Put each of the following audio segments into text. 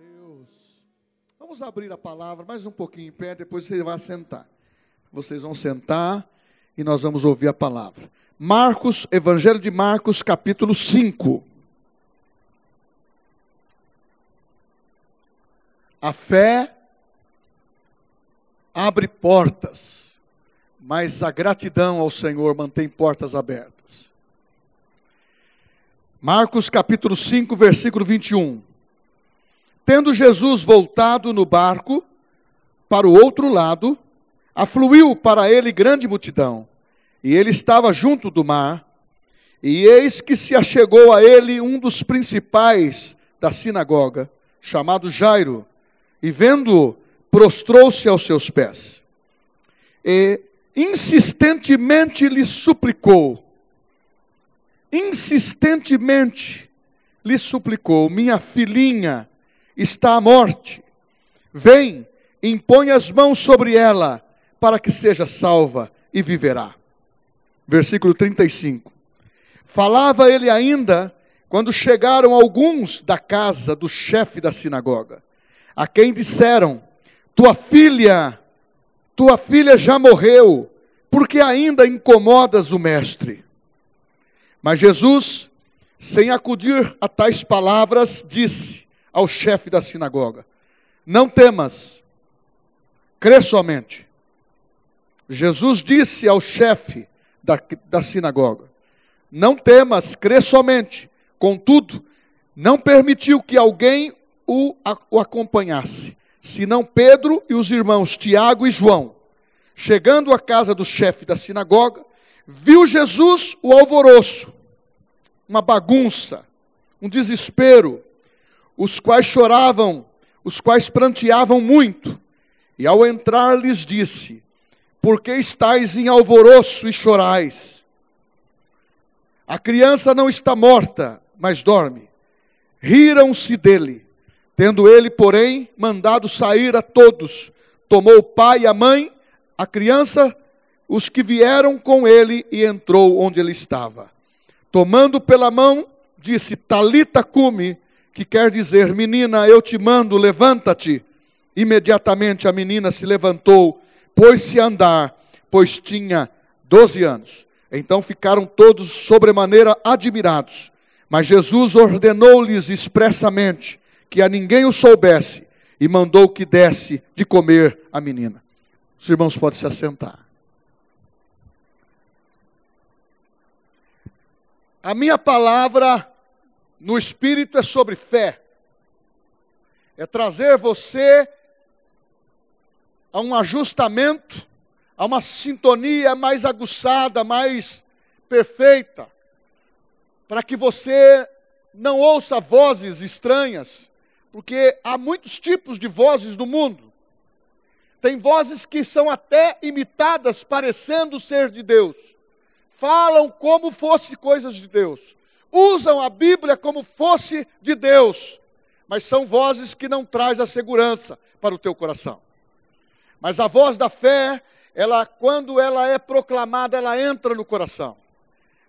Deus. Vamos abrir a palavra mais um pouquinho em pé, depois você vai sentar. Vocês vão sentar e nós vamos ouvir a palavra. Marcos, Evangelho de Marcos, capítulo 5. A fé abre portas, mas a gratidão ao Senhor mantém portas abertas. Marcos capítulo 5, versículo 21. Tendo Jesus voltado no barco para o outro lado, afluiu para ele grande multidão, e ele estava junto do mar, e eis que se achegou a ele um dos principais da sinagoga, chamado Jairo, e vendo-o, prostrou-se aos seus pés. E insistentemente lhe suplicou, insistentemente lhe suplicou, minha filhinha, está à morte. Vem, impõe as mãos sobre ela, para que seja salva e viverá. Versículo 35. Falava ele ainda quando chegaram alguns da casa do chefe da sinagoga, a quem disseram: Tua filha, tua filha já morreu, porque ainda incomodas o mestre. Mas Jesus, sem acudir a tais palavras, disse: ao chefe da sinagoga: Não temas, crê somente. Jesus disse ao chefe da, da sinagoga: Não temas, crê somente. Contudo, não permitiu que alguém o, o acompanhasse, senão Pedro e os irmãos Tiago e João. Chegando à casa do chefe da sinagoga, viu Jesus o alvoroço, uma bagunça, um desespero, os quais choravam, os quais pranteavam muito. E ao entrar lhes disse: Por que estáis em alvoroço e chorais? A criança não está morta, mas dorme. Riram-se dele. Tendo ele, porém, mandado sair a todos, tomou o pai e a mãe, a criança, os que vieram com ele, e entrou onde ele estava. Tomando pela mão, disse: Talita cume, que quer dizer, menina, eu te mando, levanta-te. Imediatamente a menina se levantou, pôs-se a andar, pois tinha doze anos. Então ficaram todos sobremaneira admirados. Mas Jesus ordenou-lhes expressamente que a ninguém o soubesse e mandou que desse de comer a menina. Os irmãos podem se assentar. A minha palavra no espírito é sobre fé. É trazer você a um ajustamento, a uma sintonia mais aguçada, mais perfeita, para que você não ouça vozes estranhas, porque há muitos tipos de vozes no mundo. Tem vozes que são até imitadas, parecendo ser de Deus. Falam como fosse coisas de Deus usam a Bíblia como fosse de Deus, mas são vozes que não traz a segurança para o teu coração. Mas a voz da fé, ela quando ela é proclamada, ela entra no coração.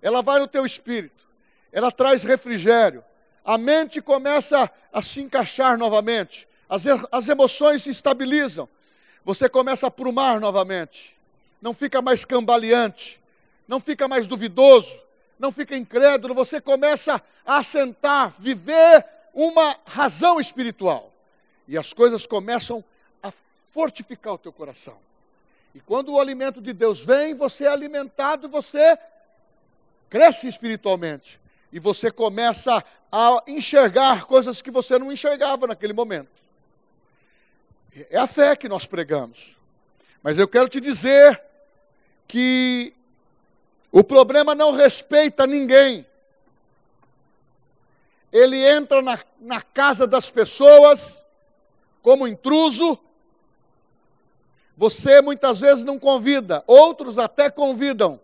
Ela vai no teu espírito. Ela traz refrigério. A mente começa a se encaixar novamente. As, as emoções se estabilizam. Você começa a prumar novamente. Não fica mais cambaleante. Não fica mais duvidoso não fica incrédulo, você começa a assentar, viver uma razão espiritual. E as coisas começam a fortificar o teu coração. E quando o alimento de Deus vem, você é alimentado, você cresce espiritualmente. E você começa a enxergar coisas que você não enxergava naquele momento. É a fé que nós pregamos. Mas eu quero te dizer que o problema não respeita ninguém. Ele entra na, na casa das pessoas como intruso. Você muitas vezes não convida, outros até convidam.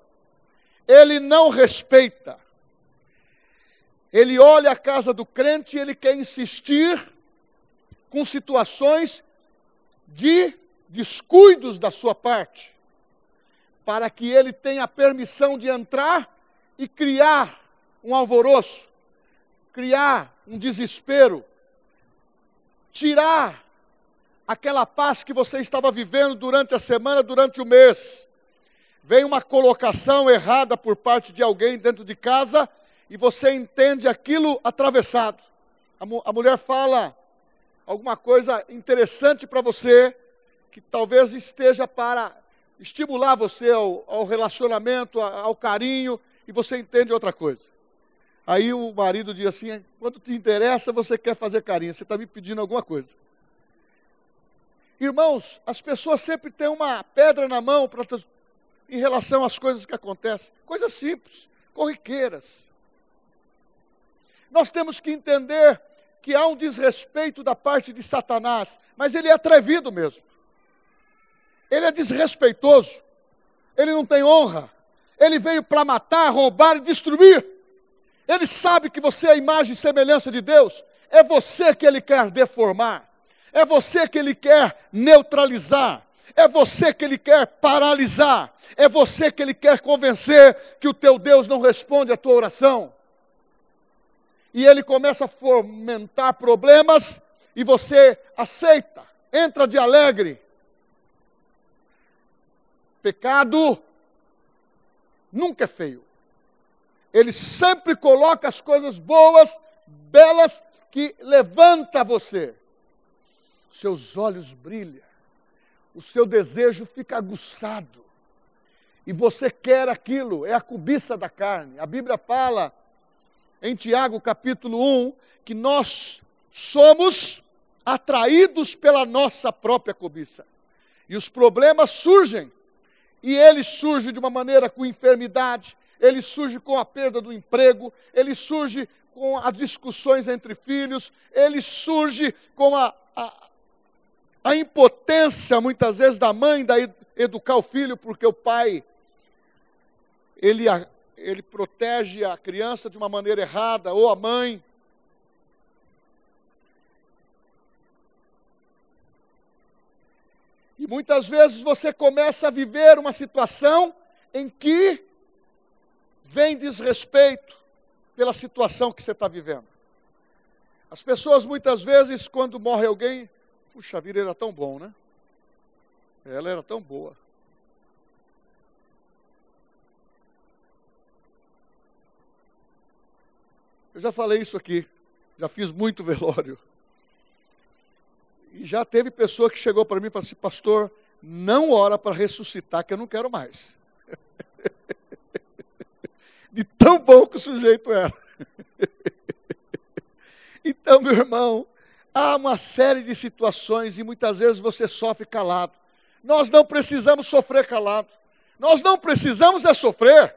Ele não respeita. Ele olha a casa do crente e ele quer insistir com situações de descuidos da sua parte para que ele tenha permissão de entrar e criar um alvoroço, criar um desespero, tirar aquela paz que você estava vivendo durante a semana, durante o mês. Vem uma colocação errada por parte de alguém dentro de casa e você entende aquilo atravessado. A, mu a mulher fala alguma coisa interessante para você, que talvez esteja para estimular você ao, ao relacionamento, ao carinho, e você entende outra coisa. Aí o marido diz assim: quando te interessa, você quer fazer carinho, você está me pedindo alguma coisa. Irmãos, as pessoas sempre têm uma pedra na mão pra, em relação às coisas que acontecem. Coisas simples, corriqueiras. Nós temos que entender que há um desrespeito da parte de Satanás, mas ele é atrevido mesmo. Ele é desrespeitoso. Ele não tem honra. Ele veio para matar, roubar e destruir. Ele sabe que você é a imagem e semelhança de Deus. É você que ele quer deformar. É você que ele quer neutralizar. É você que ele quer paralisar. É você que ele quer convencer que o teu Deus não responde à tua oração. E ele começa a fomentar problemas e você aceita, entra de alegre. Pecado nunca é feio. Ele sempre coloca as coisas boas, belas, que levanta você seus olhos brilham, o seu desejo fica aguçado, e você quer aquilo, é a cobiça da carne. A Bíblia fala em Tiago capítulo 1 que nós somos atraídos pela nossa própria cobiça. E os problemas surgem, e eles surgem de uma maneira com enfermidade, ele surge com a perda do emprego, ele surge com as discussões entre filhos, ele surge com a, a, a impotência, muitas vezes, da mãe da educar o filho, porque o pai, ele, ele protege a criança de uma maneira errada, ou a mãe. E muitas vezes você começa a viver uma situação em que vem desrespeito pela situação que você está vivendo. As pessoas muitas vezes, quando morre alguém, Puxa vida, era tão bom, né? Ela era tão boa. Eu já falei isso aqui, já fiz muito velório. Já teve pessoa que chegou para mim e falou assim: Pastor, não ora para ressuscitar, que eu não quero mais. De tão bom que o sujeito era. Então, meu irmão, Há uma série de situações e muitas vezes você sofre calado. Nós não precisamos sofrer calado. Nós não precisamos é sofrer.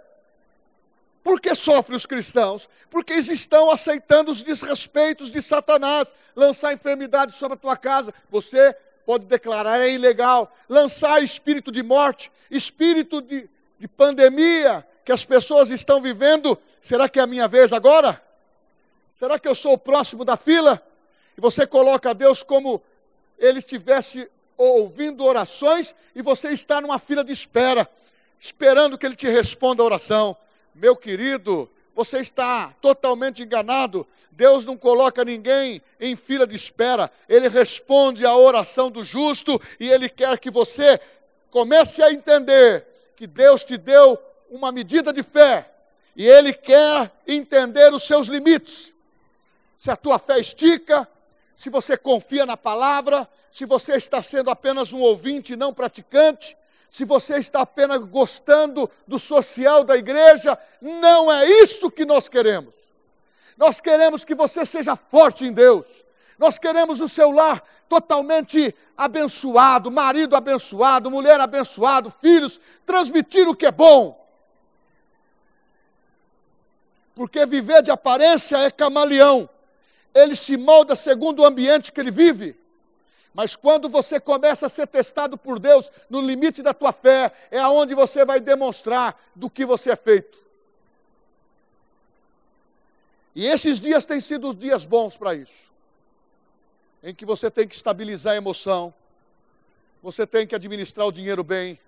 Por que sofrem os cristãos? Porque eles estão aceitando os desrespeitos de Satanás, lançar enfermidade sobre a tua casa. Você pode declarar, é ilegal. Lançar espírito de morte, espírito de, de pandemia que as pessoas estão vivendo. Será que é a minha vez agora? Será que eu sou o próximo da fila? e você coloca Deus como ele estivesse ouvindo orações e você está numa fila de espera, esperando que ele te responda a oração. Meu querido, você está totalmente enganado. Deus não coloca ninguém em fila de espera. Ele responde à oração do justo e ele quer que você comece a entender que Deus te deu uma medida de fé e ele quer entender os seus limites. Se a tua fé estica, se você confia na palavra, se você está sendo apenas um ouvinte e não praticante, se você está apenas gostando do social da igreja, não é isso que nós queremos. Nós queremos que você seja forte em Deus. Nós queremos o seu lar totalmente abençoado, marido abençoado, mulher abençoado, filhos, transmitir o que é bom. Porque viver de aparência é camaleão ele se molda segundo o ambiente que ele vive. Mas quando você começa a ser testado por Deus no limite da tua fé, é aonde você vai demonstrar do que você é feito. E esses dias têm sido os dias bons para isso. Em que você tem que estabilizar a emoção, você tem que administrar o dinheiro bem,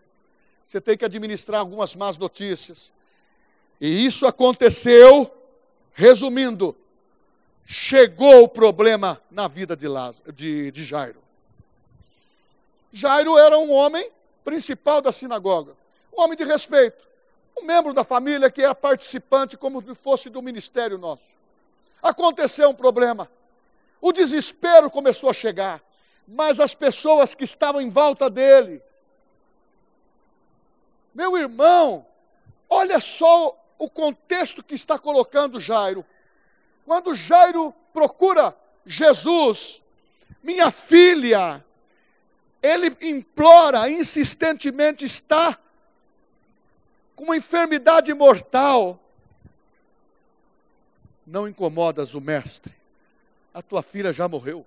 você tem que administrar algumas más notícias. E isso aconteceu, resumindo, chegou o problema na vida de, Lázaro, de, de Jairo. Jairo era um homem principal da sinagoga, um homem de respeito, um membro da família que era participante como se fosse do ministério nosso. Aconteceu um problema. O desespero começou a chegar, mas as pessoas que estavam em volta dele, meu irmão, olha só o contexto que está colocando Jairo. Quando Jairo procura Jesus, minha filha, ele implora insistentemente, está com uma enfermidade mortal. Não incomodas o mestre, a tua filha já morreu.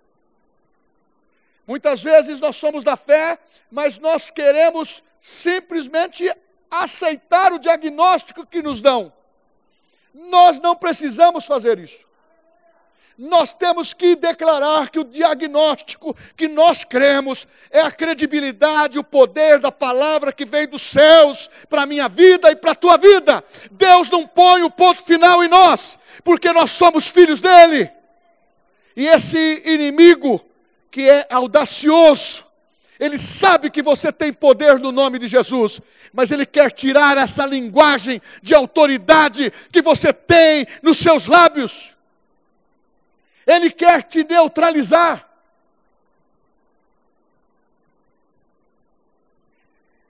Muitas vezes nós somos da fé, mas nós queremos simplesmente aceitar o diagnóstico que nos dão. Nós não precisamos fazer isso. Nós temos que declarar que o diagnóstico que nós cremos é a credibilidade, o poder da palavra que vem dos céus para a minha vida e para a tua vida. Deus não põe o ponto final em nós, porque nós somos filhos dele. E esse inimigo que é audacioso, ele sabe que você tem poder no nome de Jesus, mas ele quer tirar essa linguagem de autoridade que você tem nos seus lábios. Ele quer te neutralizar.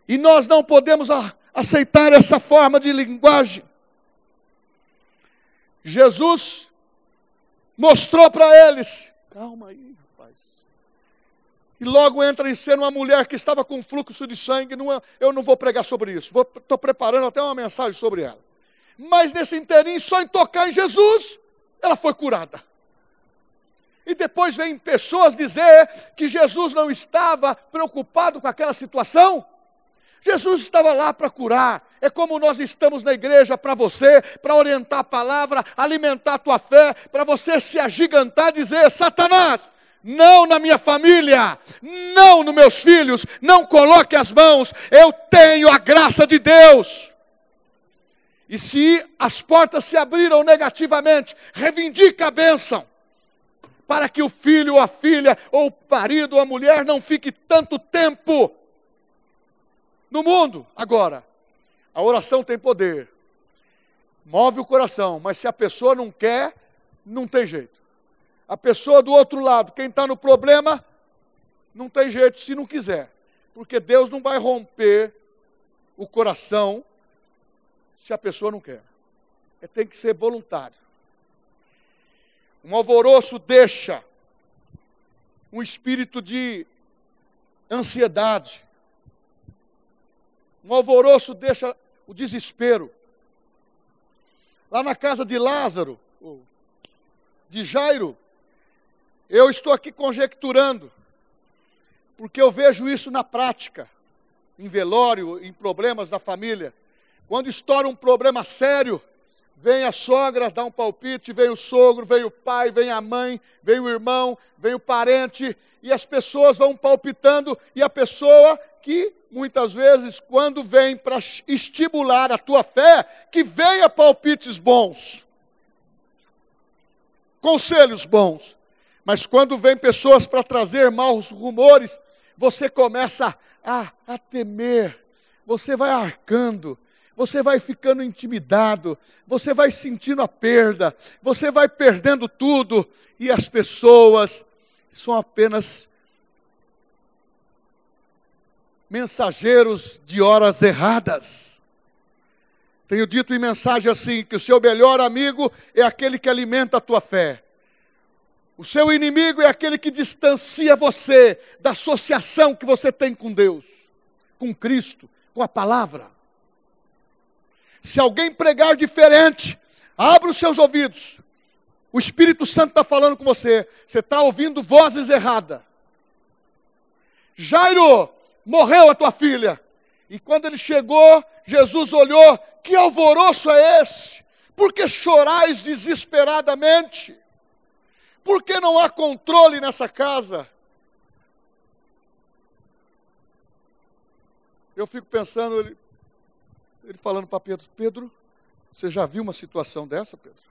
E nós não podemos aceitar essa forma de linguagem. Jesus mostrou para eles, calma aí, e logo entra em cena uma mulher que estava com fluxo de sangue. É, eu não vou pregar sobre isso. Estou preparando até uma mensagem sobre ela. Mas nesse inteirinho, só em tocar em Jesus, ela foi curada. E depois vem pessoas dizer que Jesus não estava preocupado com aquela situação. Jesus estava lá para curar. É como nós estamos na igreja para você, para orientar a palavra, alimentar a tua fé, para você se agigantar e dizer: Satanás, não na minha família, não nos meus filhos, não coloque as mãos, eu tenho a graça de Deus. E se as portas se abriram negativamente, reivindica a bênção, para que o filho ou a filha, ou o marido ou a mulher não fique tanto tempo no mundo. Agora, a oração tem poder, move o coração, mas se a pessoa não quer, não tem jeito. A pessoa do outro lado, quem está no problema, não tem jeito se não quiser. Porque Deus não vai romper o coração se a pessoa não quer. É, tem que ser voluntário. Um alvoroço deixa um espírito de ansiedade. Um alvoroço deixa o desespero. Lá na casa de Lázaro, de Jairo, eu estou aqui conjecturando, porque eu vejo isso na prática, em velório, em problemas da família. Quando estoura um problema sério, vem a sogra, dá um palpite, vem o sogro, vem o pai, vem a mãe, vem o irmão, vem o parente, e as pessoas vão palpitando, e a pessoa que muitas vezes, quando vem para estimular a tua fé, que venha palpites bons, conselhos bons. Mas quando vem pessoas para trazer maus rumores, você começa a, a temer, você vai arcando, você vai ficando intimidado, você vai sentindo a perda, você vai perdendo tudo, e as pessoas são apenas mensageiros de horas erradas. Tenho dito em mensagem assim: que o seu melhor amigo é aquele que alimenta a tua fé. O seu inimigo é aquele que distancia você da associação que você tem com Deus, com Cristo, com a palavra. Se alguém pregar diferente, abra os seus ouvidos. O Espírito Santo está falando com você. Você está ouvindo vozes erradas. Jairo, morreu a tua filha. E quando ele chegou, Jesus olhou: Que alvoroço é esse? Por que chorais desesperadamente? Por que não há controle nessa casa? Eu fico pensando, ele, falando para Pedro: Pedro, você já viu uma situação dessa, Pedro?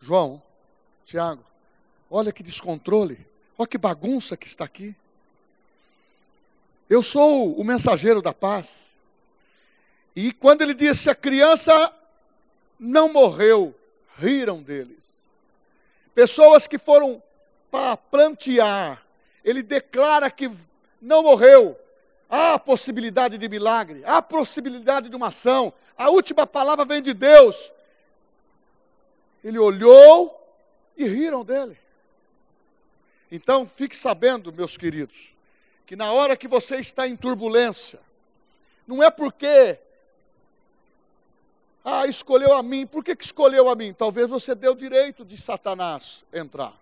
João, Tiago, olha que descontrole, olha que bagunça que está aqui. Eu sou o mensageiro da paz. E quando ele disse: a criança não morreu, riram deles. Pessoas que foram para plantear, ele declara que não morreu. Há possibilidade de milagre, há possibilidade de uma ação. A última palavra vem de Deus. Ele olhou e riram dele. Então, fique sabendo, meus queridos, que na hora que você está em turbulência, não é porque ah, escolheu a mim. Por que, que escolheu a mim? Talvez você deu direito de Satanás entrar.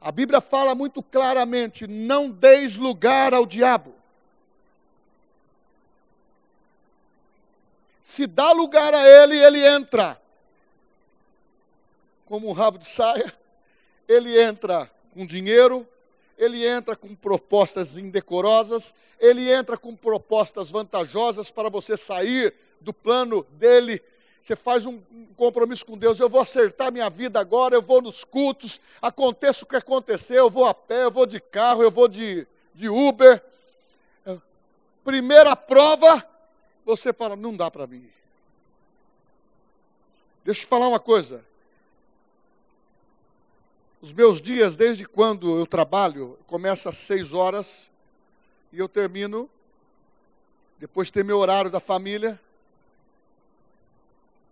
A Bíblia fala muito claramente: não deis lugar ao diabo. Se dá lugar a ele, ele entra. Como um rabo de saia, ele entra com dinheiro, ele entra com propostas indecorosas, ele entra com propostas vantajosas para você sair do plano dele. Você faz um compromisso com Deus, eu vou acertar minha vida agora, eu vou nos cultos, aconteça o que acontecer, eu vou a pé, eu vou de carro, eu vou de, de Uber. Primeira prova, você fala, não dá para mim. Deixa eu te falar uma coisa. Os meus dias, desde quando eu trabalho, começa às seis horas e eu termino, depois tem meu horário da família,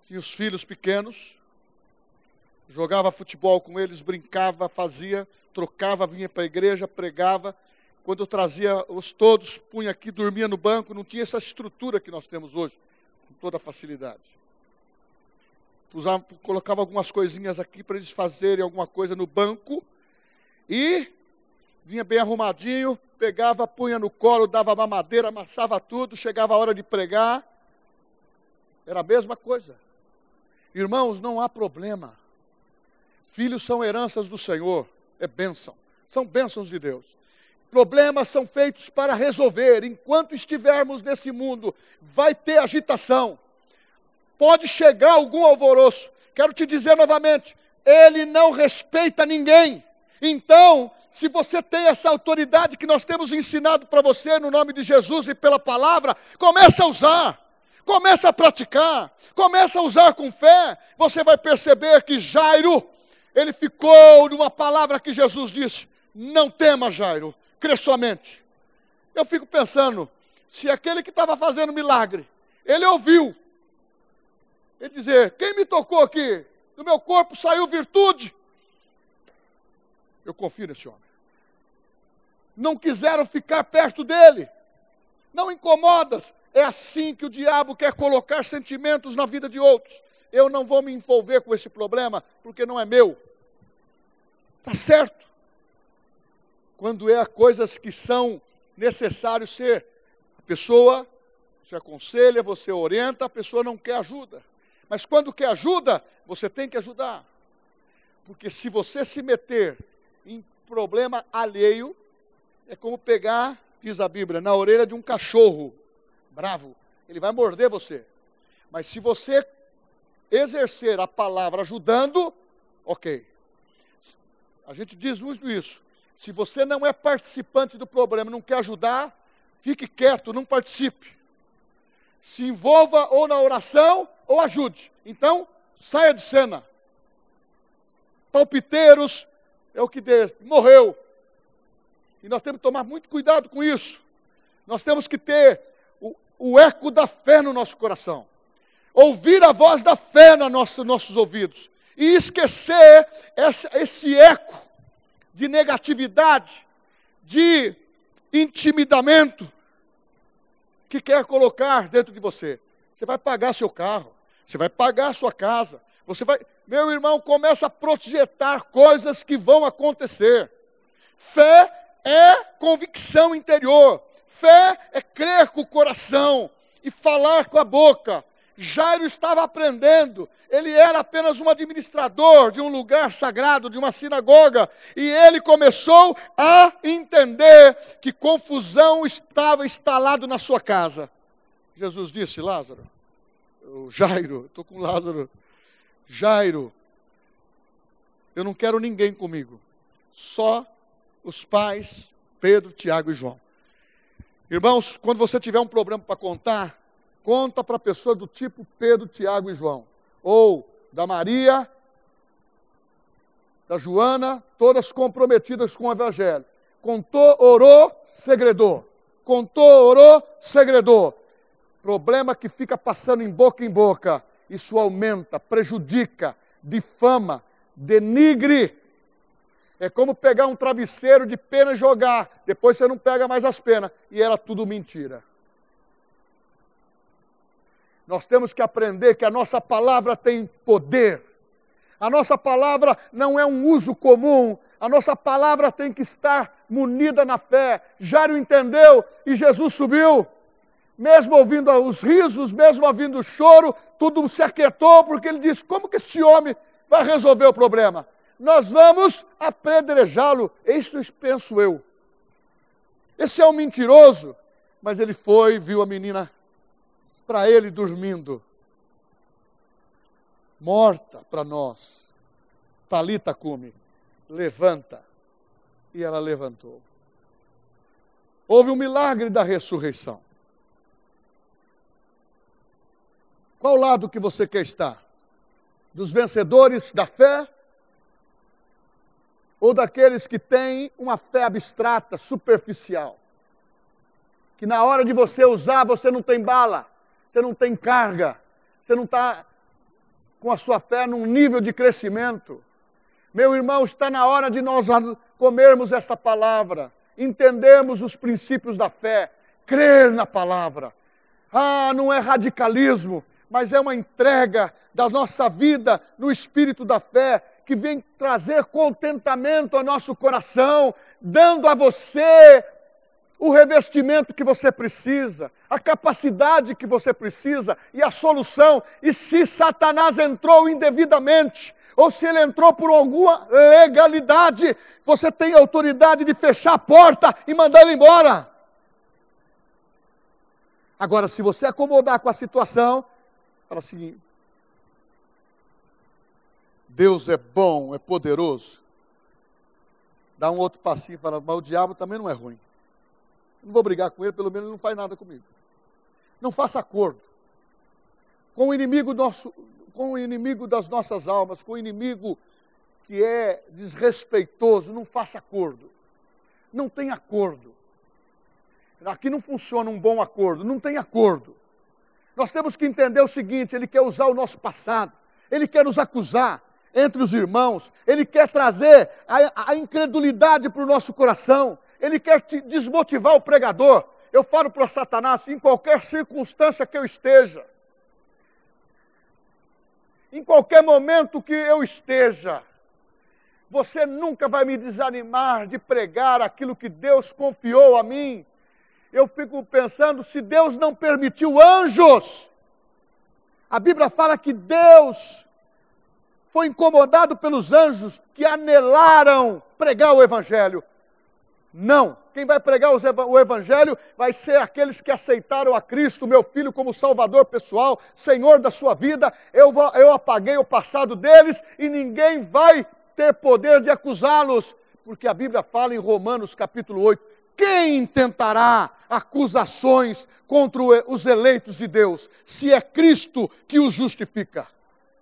tinha os filhos pequenos, jogava futebol com eles, brincava, fazia, trocava, vinha para a igreja, pregava. Quando eu trazia os todos, punha aqui, dormia no banco, não tinha essa estrutura que nós temos hoje, com toda facilidade. Usava, colocava algumas coisinhas aqui para eles fazerem alguma coisa no banco e vinha bem arrumadinho, pegava, punha no colo, dava mamadeira, amassava tudo, chegava a hora de pregar. Era a mesma coisa. Irmãos, não há problema. Filhos são heranças do Senhor, é bênção, são bênçãos de Deus. Problemas são feitos para resolver. Enquanto estivermos nesse mundo, vai ter agitação. Pode chegar algum alvoroço. Quero te dizer novamente: ele não respeita ninguém. Então, se você tem essa autoridade que nós temos ensinado para você no nome de Jesus e pela palavra, comece a usar. Começa a praticar, começa a usar com fé, você vai perceber que Jairo, ele ficou numa palavra que Jesus disse: Não tema, Jairo, crê somente. Eu fico pensando, se aquele que estava fazendo milagre, ele ouviu, ele dizer: Quem me tocou aqui? Do meu corpo saiu virtude. Eu confio nesse homem. Não quiseram ficar perto dele. Não incomodas, é assim que o diabo quer colocar sentimentos na vida de outros. Eu não vou me envolver com esse problema, porque não é meu. Está certo. Quando é coisas que são necessários ser, a pessoa se aconselha, você orienta, a pessoa não quer ajuda. Mas quando quer ajuda, você tem que ajudar. Porque se você se meter em problema alheio, é como pegar, diz a Bíblia, na orelha de um cachorro bravo, ele vai morder você. Mas se você exercer a palavra ajudando, ok. A gente diz muito isso. Se você não é participante do problema, não quer ajudar, fique quieto, não participe. Se envolva ou na oração ou ajude. Então, saia de cena. Palpiteiros é o que Deus morreu. E nós temos que tomar muito cuidado com isso. Nós temos que ter o eco da fé no nosso coração, ouvir a voz da fé nos nosso, nossos ouvidos e esquecer esse eco de negatividade, de intimidamento que quer colocar dentro de você. Você vai pagar seu carro, você vai pagar sua casa, você vai, meu irmão, começa a projetar coisas que vão acontecer. Fé é convicção interior. Fé é crer com o coração e falar com a boca. Jairo estava aprendendo, ele era apenas um administrador de um lugar sagrado, de uma sinagoga, e ele começou a entender que confusão estava instalado na sua casa. Jesus disse: Lázaro, Jairo, estou com Lázaro, Jairo, Eu não quero ninguém comigo. Só os pais, Pedro, Tiago e João. Irmãos, quando você tiver um problema para contar, conta para pessoa do tipo Pedro, Tiago e João. Ou da Maria, da Joana, todas comprometidas com o Evangelho. Contou, orou, segredou. Contou, orou, segredou. Problema que fica passando em boca em boca. Isso aumenta, prejudica, difama, denigre. É como pegar um travesseiro de pena e jogar. Depois você não pega mais as penas. E era tudo mentira. Nós temos que aprender que a nossa palavra tem poder. A nossa palavra não é um uso comum. A nossa palavra tem que estar munida na fé. Jairo entendeu e Jesus subiu. Mesmo ouvindo os risos, mesmo ouvindo o choro, tudo se aquietou, porque ele disse: Como que esse homem vai resolver o problema? Nós vamos apedrejá-lo. Isso penso eu. Esse é um mentiroso, mas ele foi, viu a menina para ele dormindo, morta para nós. Talita come, levanta. E ela levantou. Houve um milagre da ressurreição. Qual lado que você quer estar? Dos vencedores da fé ou daqueles que têm uma fé abstrata, superficial? Que na hora de você usar, você não tem bala você não tem carga, você não está com a sua fé num nível de crescimento. Meu irmão, está na hora de nós comermos esta palavra, entendermos os princípios da fé, crer na palavra. Ah, não é radicalismo, mas é uma entrega da nossa vida no espírito da fé, que vem trazer contentamento ao nosso coração, dando a você o revestimento que você precisa, a capacidade que você precisa e a solução. E se Satanás entrou indevidamente, ou se ele entrou por alguma legalidade, você tem autoridade de fechar a porta e mandar ele embora. Agora, se você acomodar com a situação, fala assim: Deus é bom, é poderoso. Dá um outro passinho e fala, mas o diabo também não é ruim. Não vou brigar com ele, pelo menos ele não faz nada comigo. Não faça acordo com o inimigo nosso, com o inimigo das nossas almas, com o inimigo que é desrespeitoso, não faça acordo. Não tem acordo. Aqui não funciona um bom acordo, não tem acordo. Nós temos que entender o seguinte: ele quer usar o nosso passado, ele quer nos acusar entre os irmãos, ele quer trazer a, a incredulidade para o nosso coração, ele quer te desmotivar o pregador. Eu falo para Satanás, em qualquer circunstância que eu esteja, em qualquer momento que eu esteja, você nunca vai me desanimar de pregar aquilo que Deus confiou a mim. Eu fico pensando, se Deus não permitiu anjos, a Bíblia fala que Deus foi incomodado pelos anjos que anelaram pregar o Evangelho. Não. Quem vai pregar o Evangelho vai ser aqueles que aceitaram a Cristo, meu filho, como Salvador pessoal, Senhor da sua vida. Eu, eu apaguei o passado deles e ninguém vai ter poder de acusá-los, porque a Bíblia fala em Romanos capítulo 8: quem intentará acusações contra os eleitos de Deus, se é Cristo que os justifica?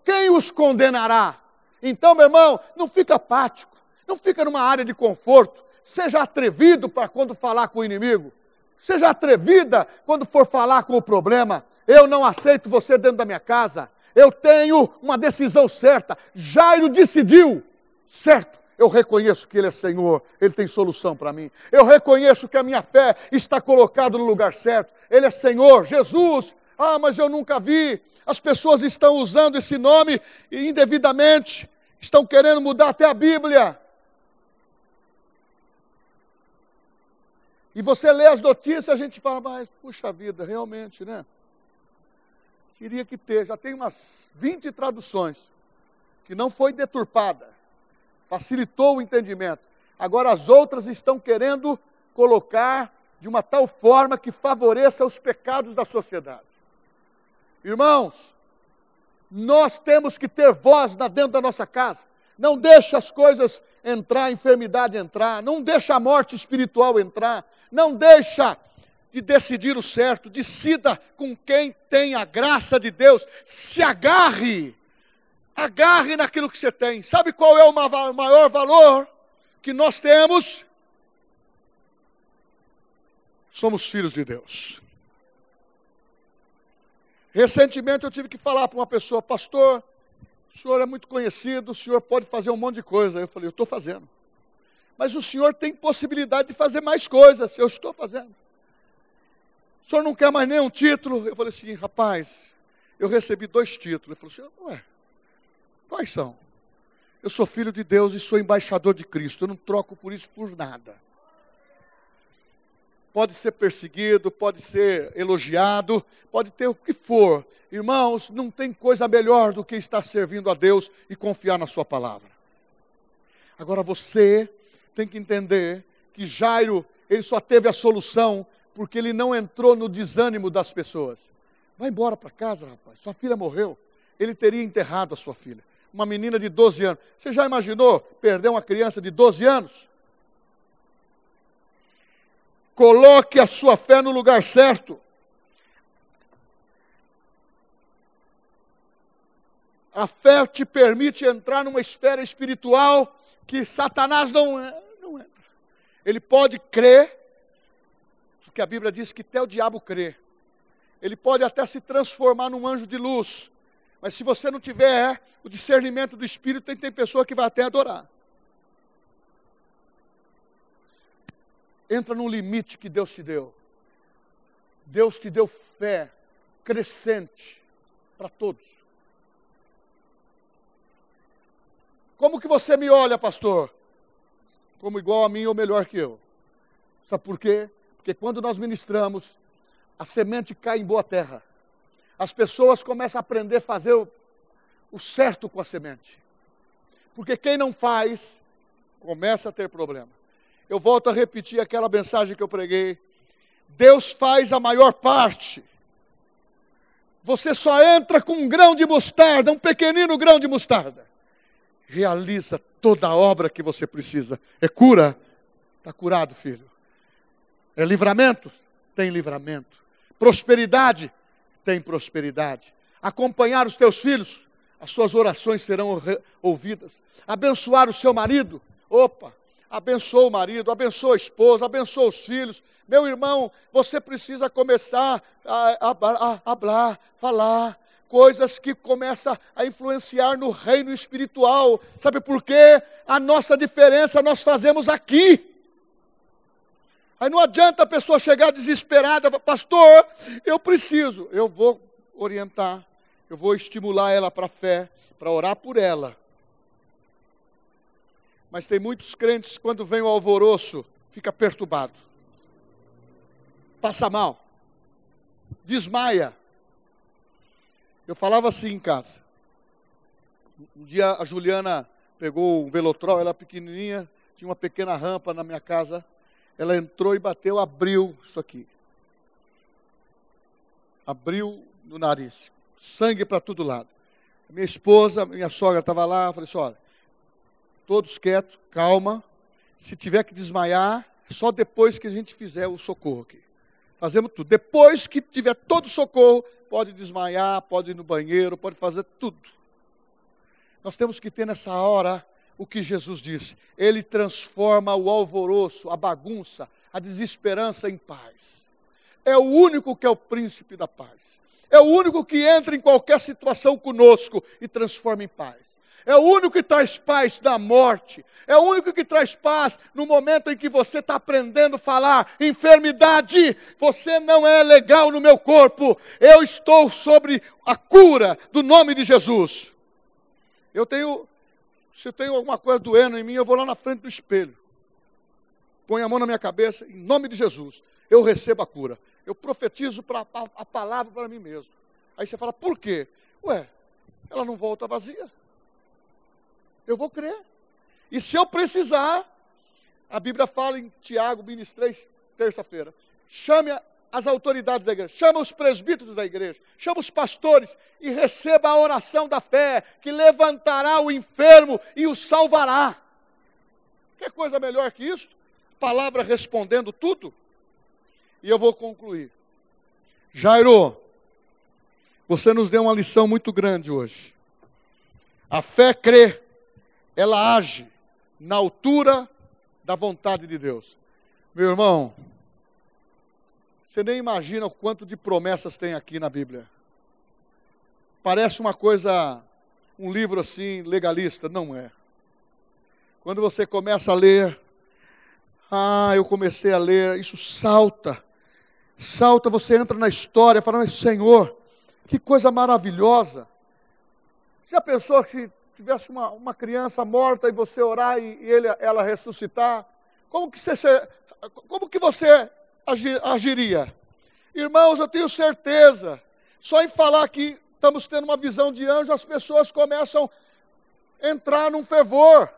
Quem os condenará? Então, meu irmão, não fica apático, não fica numa área de conforto Seja atrevido para quando falar com o inimigo. Seja atrevida quando for falar com o problema. Eu não aceito você dentro da minha casa. Eu tenho uma decisão certa. Jairo decidiu. Certo, eu reconheço que Ele é Senhor, Ele tem solução para mim. Eu reconheço que a minha fé está colocada no lugar certo. Ele é Senhor, Jesus. Ah, mas eu nunca vi. As pessoas estão usando esse nome indevidamente, estão querendo mudar até a Bíblia. E você lê as notícias, a gente fala, mas puxa vida, realmente, né? Teria que ter, já tem umas 20 traduções, que não foi deturpada, facilitou o entendimento. Agora as outras estão querendo colocar de uma tal forma que favoreça os pecados da sociedade. Irmãos, nós temos que ter voz dentro da nossa casa. Não deixa as coisas entrar, a enfermidade entrar, não deixa a morte espiritual entrar, não deixa de decidir o certo, decida com quem tem a graça de Deus, se agarre, agarre naquilo que você tem. Sabe qual é o maior valor que nós temos? Somos filhos de Deus. Recentemente eu tive que falar para uma pessoa, pastor, senhor é muito conhecido, o senhor pode fazer um monte de coisa. Eu falei, eu estou fazendo. Mas o senhor tem possibilidade de fazer mais coisas, eu estou fazendo. O senhor não quer mais nenhum título? Eu falei assim, rapaz, eu recebi dois títulos. Ele falou assim, ué, quais são? Eu sou filho de Deus e sou embaixador de Cristo. Eu não troco por isso por nada pode ser perseguido, pode ser elogiado, pode ter o que for. Irmãos, não tem coisa melhor do que estar servindo a Deus e confiar na Sua palavra. Agora você tem que entender que Jairo, ele só teve a solução porque ele não entrou no desânimo das pessoas. Vai embora para casa, rapaz, sua filha morreu. Ele teria enterrado a sua filha. Uma menina de 12 anos. Você já imaginou perder uma criança de 12 anos? Coloque a sua fé no lugar certo. A fé te permite entrar numa esfera espiritual que Satanás não, não entra. Ele pode crer, porque a Bíblia diz que até o diabo crê. Ele pode até se transformar num anjo de luz. Mas se você não tiver o discernimento do Espírito, tem, tem pessoa que vai até adorar. Entra num limite que Deus te deu. Deus te deu fé crescente para todos. Como que você me olha, pastor? Como igual a mim ou melhor que eu. Sabe por quê? Porque quando nós ministramos, a semente cai em boa terra. As pessoas começam a aprender a fazer o, o certo com a semente. Porque quem não faz, começa a ter problema eu volto a repetir aquela mensagem que eu preguei. Deus faz a maior parte. Você só entra com um grão de mostarda, um pequenino grão de mostarda. Realiza toda a obra que você precisa. É cura? Está curado, filho. É livramento? Tem livramento. Prosperidade? Tem prosperidade. Acompanhar os teus filhos? As suas orações serão ouvidas. Abençoar o seu marido? Opa, abençoa o marido, abençoa a esposa, abençoa os filhos. Meu irmão, você precisa começar a, a, falar coisas que começam a influenciar no reino espiritual. Sabe por quê? A nossa diferença nós fazemos aqui. Aí não adianta a pessoa chegar desesperada, pastor, eu preciso. Eu vou orientar, eu vou estimular ela para a fé, para orar por ela. Mas tem muitos crentes, quando vem o alvoroço, fica perturbado. Passa mal. Desmaia. Eu falava assim em casa. Um dia a Juliana pegou um velotrol, ela pequenininha, tinha uma pequena rampa na minha casa. Ela entrou e bateu, abriu isso aqui. Abriu no nariz. Sangue para todo lado. Minha esposa, minha sogra estava lá, falei assim, olha, todos quietos, calma. Se tiver que desmaiar, só depois que a gente fizer o socorro aqui. Fazemos tudo. Depois que tiver todo o socorro, pode desmaiar, pode ir no banheiro, pode fazer tudo. Nós temos que ter nessa hora o que Jesus disse. Ele transforma o alvoroço, a bagunça, a desesperança em paz. É o único que é o príncipe da paz. É o único que entra em qualquer situação conosco e transforma em paz. É o único que traz paz na morte. É o único que traz paz no momento em que você está aprendendo a falar. Enfermidade, você não é legal no meu corpo. Eu estou sobre a cura do nome de Jesus. Eu tenho, se tenho alguma coisa doendo em mim, eu vou lá na frente do espelho. Põe a mão na minha cabeça, em nome de Jesus. Eu recebo a cura. Eu profetizo pra, a, a palavra para mim mesmo. Aí você fala, por quê? Ué, ela não volta vazia eu vou crer. E se eu precisar, a Bíblia fala em Tiago, ministrei terça-feira, chame as autoridades da igreja, chama os presbíteros da igreja, chama os pastores e receba a oração da fé, que levantará o enfermo e o salvará. Que coisa melhor que isso? Palavra respondendo tudo. E eu vou concluir. Jairo, você nos deu uma lição muito grande hoje. A fé crê, ela age na altura da vontade de Deus. Meu irmão, você nem imagina o quanto de promessas tem aqui na Bíblia. Parece uma coisa, um livro assim, legalista. Não é. Quando você começa a ler, ah, eu comecei a ler, isso salta. Salta, você entra na história, fala, mas Senhor, que coisa maravilhosa. Já pensou que tivesse uma, uma criança morta e você orar e, e ele, ela ressuscitar? Como que você, como que você agiria? Irmãos, eu tenho certeza, só em falar que estamos tendo uma visão de anjo, as pessoas começam a entrar num fervor.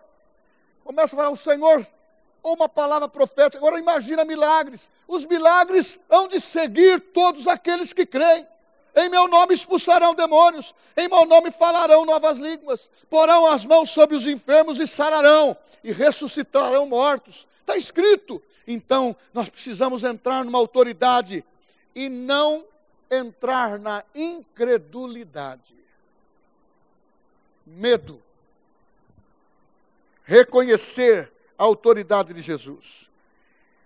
Começam a falar, o Senhor, ou uma palavra profética. Agora imagina milagres. Os milagres hão de seguir todos aqueles que creem. Em meu nome expulsarão demônios, em meu nome falarão novas línguas, porão as mãos sobre os enfermos e sararão, e ressuscitarão mortos. Está escrito. Então, nós precisamos entrar numa autoridade e não entrar na incredulidade. Medo. Reconhecer a autoridade de Jesus.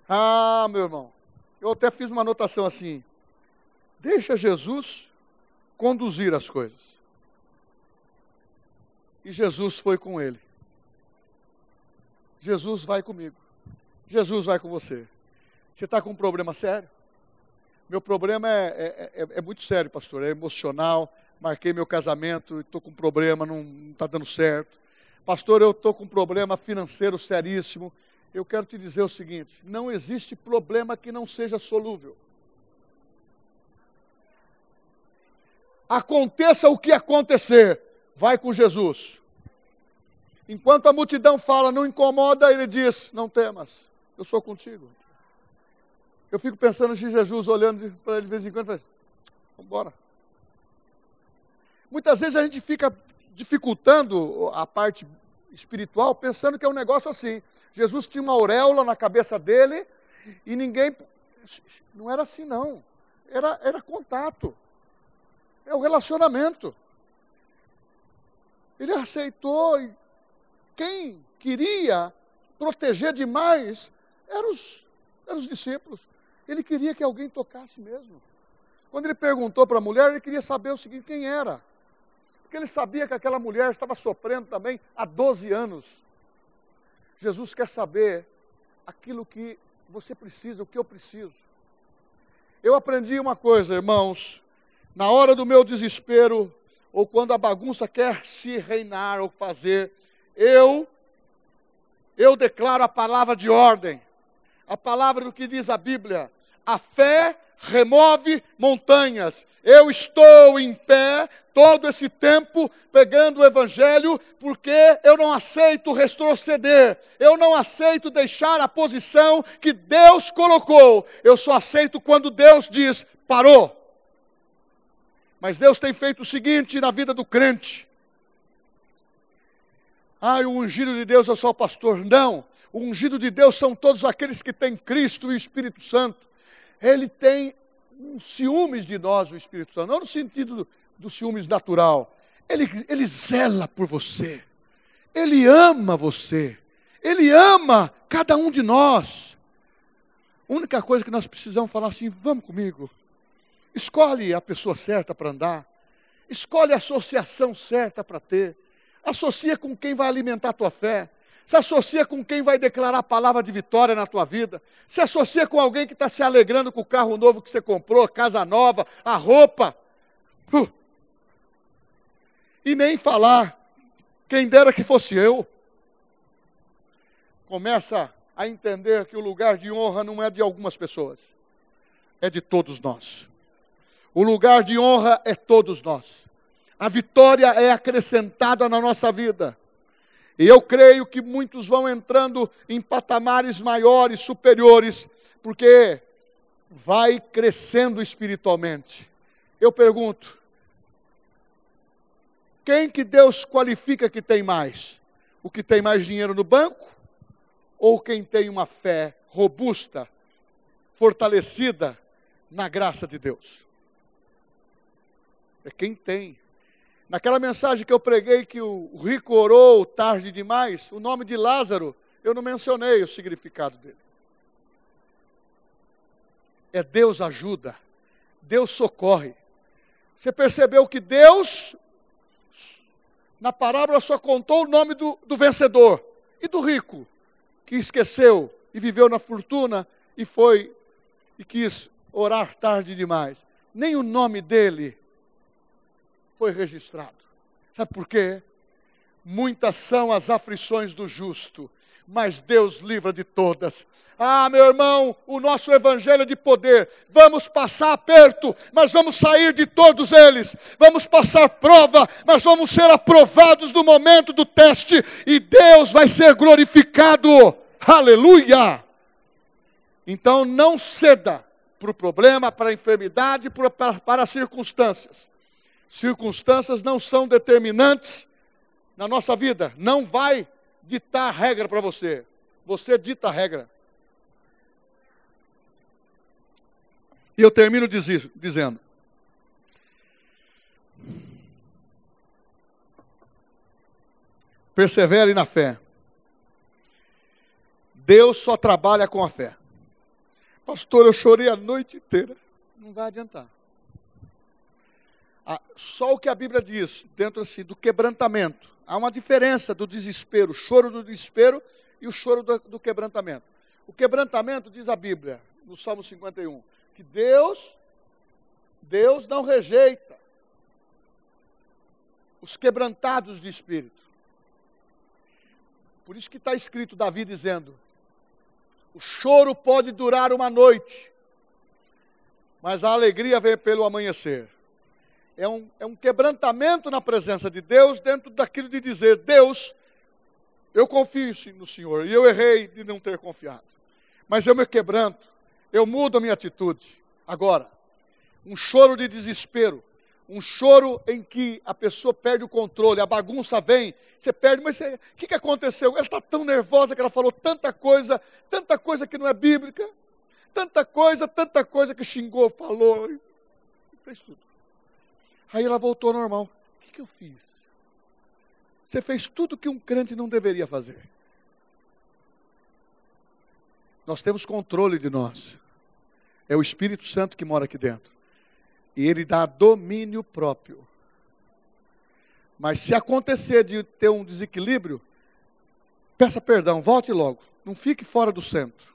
Ah, meu irmão, eu até fiz uma anotação assim. Deixa Jesus conduzir as coisas. E Jesus foi com ele. Jesus vai comigo. Jesus vai com você. Você está com um problema sério? Meu problema é, é, é, é, muito sério, pastor, é emocional. Marquei meu casamento, estou com um problema, não está dando certo. Pastor, eu estou com um problema financeiro seríssimo. Eu quero te dizer o seguinte: não existe problema que não seja solúvel. Aconteça o que acontecer, vai com Jesus. Enquanto a multidão fala, não incomoda, ele diz: não temas eu sou contigo. Eu fico pensando se Jesus olhando para ele de vez em quando e faz, vamos embora. Muitas vezes a gente fica dificultando a parte espiritual, pensando que é um negócio assim. Jesus tinha uma auréola na cabeça dele e ninguém. Não era assim, não. Era, era contato. É o relacionamento. Ele aceitou e quem queria proteger demais eram os, eram os discípulos. Ele queria que alguém tocasse mesmo. Quando ele perguntou para a mulher, ele queria saber o seguinte: quem era? Porque ele sabia que aquela mulher estava sofrendo também há 12 anos. Jesus quer saber aquilo que você precisa, o que eu preciso. Eu aprendi uma coisa, irmãos, na hora do meu desespero, ou quando a bagunça quer se reinar ou fazer, eu eu declaro a palavra de ordem a palavra do que diz a Bíblia. A fé remove montanhas. Eu estou em pé todo esse tempo pegando o Evangelho, porque eu não aceito retroceder, eu não aceito deixar a posição que Deus colocou. Eu só aceito quando Deus diz: parou. Mas Deus tem feito o seguinte na vida do crente. Ah, o ungido de Deus é só o pastor. Não. O ungido de Deus são todos aqueles que têm Cristo e o Espírito Santo. Ele tem ciúmes de nós, o Espírito Santo, não no sentido do, do ciúmes natural. Ele, ele zela por você. Ele ama você. Ele ama cada um de nós. A única coisa que nós precisamos falar assim, vamos comigo. Escolhe a pessoa certa para andar. Escolhe a associação certa para ter. Associa com quem vai alimentar a tua fé se associa com quem vai declarar a palavra de vitória na tua vida, se associa com alguém que está se alegrando com o carro novo que você comprou, casa nova, a roupa. Uh. E nem falar, quem dera que fosse eu. Começa a entender que o lugar de honra não é de algumas pessoas, é de todos nós. O lugar de honra é todos nós. A vitória é acrescentada na nossa vida. E eu creio que muitos vão entrando em patamares maiores, superiores, porque vai crescendo espiritualmente. Eu pergunto: quem que Deus qualifica que tem mais? O que tem mais dinheiro no banco? Ou quem tem uma fé robusta, fortalecida na graça de Deus? É quem tem. Naquela mensagem que eu preguei que o rico orou tarde demais, o nome de Lázaro, eu não mencionei o significado dele. É Deus ajuda, Deus socorre. Você percebeu que Deus, na parábola, só contou o nome do, do vencedor e do rico, que esqueceu e viveu na fortuna e foi e quis orar tarde demais. Nem o nome dele foi registrado. Sabe por quê? Muitas são as aflições do justo, mas Deus livra de todas. Ah, meu irmão, o nosso evangelho é de poder. Vamos passar aperto, mas vamos sair de todos eles. Vamos passar prova, mas vamos ser aprovados no momento do teste e Deus vai ser glorificado. Aleluia! Então não ceda para o problema, para a enfermidade, para, para, para as circunstâncias. Circunstâncias não são determinantes na nossa vida. Não vai ditar regra para você. Você dita a regra. E eu termino dizer, dizendo: persevere na fé. Deus só trabalha com a fé. Pastor, eu chorei a noite inteira. Não vai adiantar. Ah, só o que a Bíblia diz, dentro assim, do quebrantamento. Há uma diferença do desespero, o choro do desespero e o choro do, do quebrantamento. O quebrantamento, diz a Bíblia, no Salmo 51, que Deus, Deus não rejeita os quebrantados de espírito. Por isso que está escrito Davi dizendo: o choro pode durar uma noite, mas a alegria vem pelo amanhecer. É um, é um quebrantamento na presença de Deus, dentro daquilo de dizer: Deus, eu confio no Senhor, e eu errei de não ter confiado, mas eu me quebranto, eu mudo a minha atitude. Agora, um choro de desespero, um choro em que a pessoa perde o controle, a bagunça vem, você perde, mas o que, que aconteceu? Ela está tão nervosa que ela falou tanta coisa, tanta coisa que não é bíblica, tanta coisa, tanta coisa que xingou, falou, fez tudo. Aí ela voltou ao normal. O que, que eu fiz? Você fez tudo que um crente não deveria fazer. Nós temos controle de nós. É o Espírito Santo que mora aqui dentro e ele dá domínio próprio. Mas se acontecer de ter um desequilíbrio, peça perdão, volte logo, não fique fora do centro.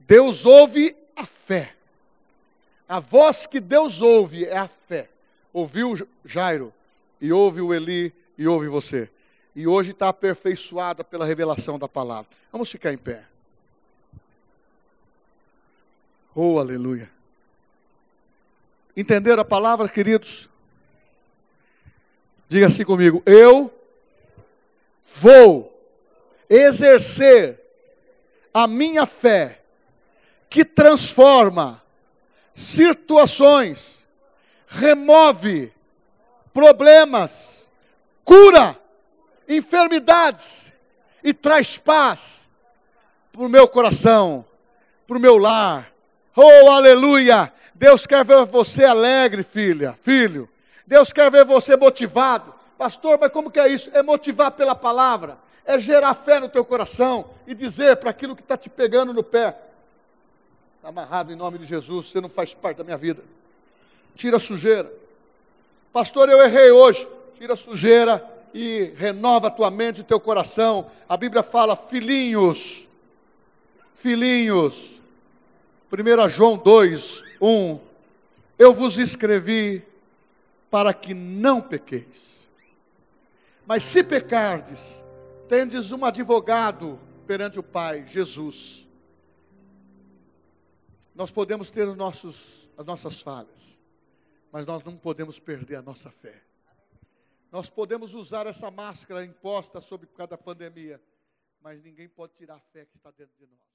Deus ouve a fé. A voz que Deus ouve é a fé. Ouviu Jairo, e ouve o Eli, e ouve você. E hoje está aperfeiçoada pela revelação da palavra. Vamos ficar em pé. Oh, aleluia. Entenderam a palavra, queridos? Diga assim comigo: eu vou exercer a minha fé que transforma situações, remove problemas, cura enfermidades e traz paz para o meu coração, para o meu lar. Oh, aleluia! Deus quer ver você alegre, filha, filho. Deus quer ver você motivado. Pastor, mas como que é isso? É motivar pela palavra. É gerar fé no teu coração e dizer para aquilo que está te pegando no pé. Amarrado em nome de Jesus, você não faz parte da minha vida. Tira a sujeira. Pastor, eu errei hoje. Tira a sujeira e renova a tua mente e teu coração. A Bíblia fala, filhinhos, filhinhos. 1 João 2, 1: Eu vos escrevi para que não pequeis. Mas se pecardes, tendes um advogado perante o Pai, Jesus. Nós podemos ter os nossos, as nossas falhas, mas nós não podemos perder a nossa fé. Nós podemos usar essa máscara imposta sobre cada pandemia, mas ninguém pode tirar a fé que está dentro de nós.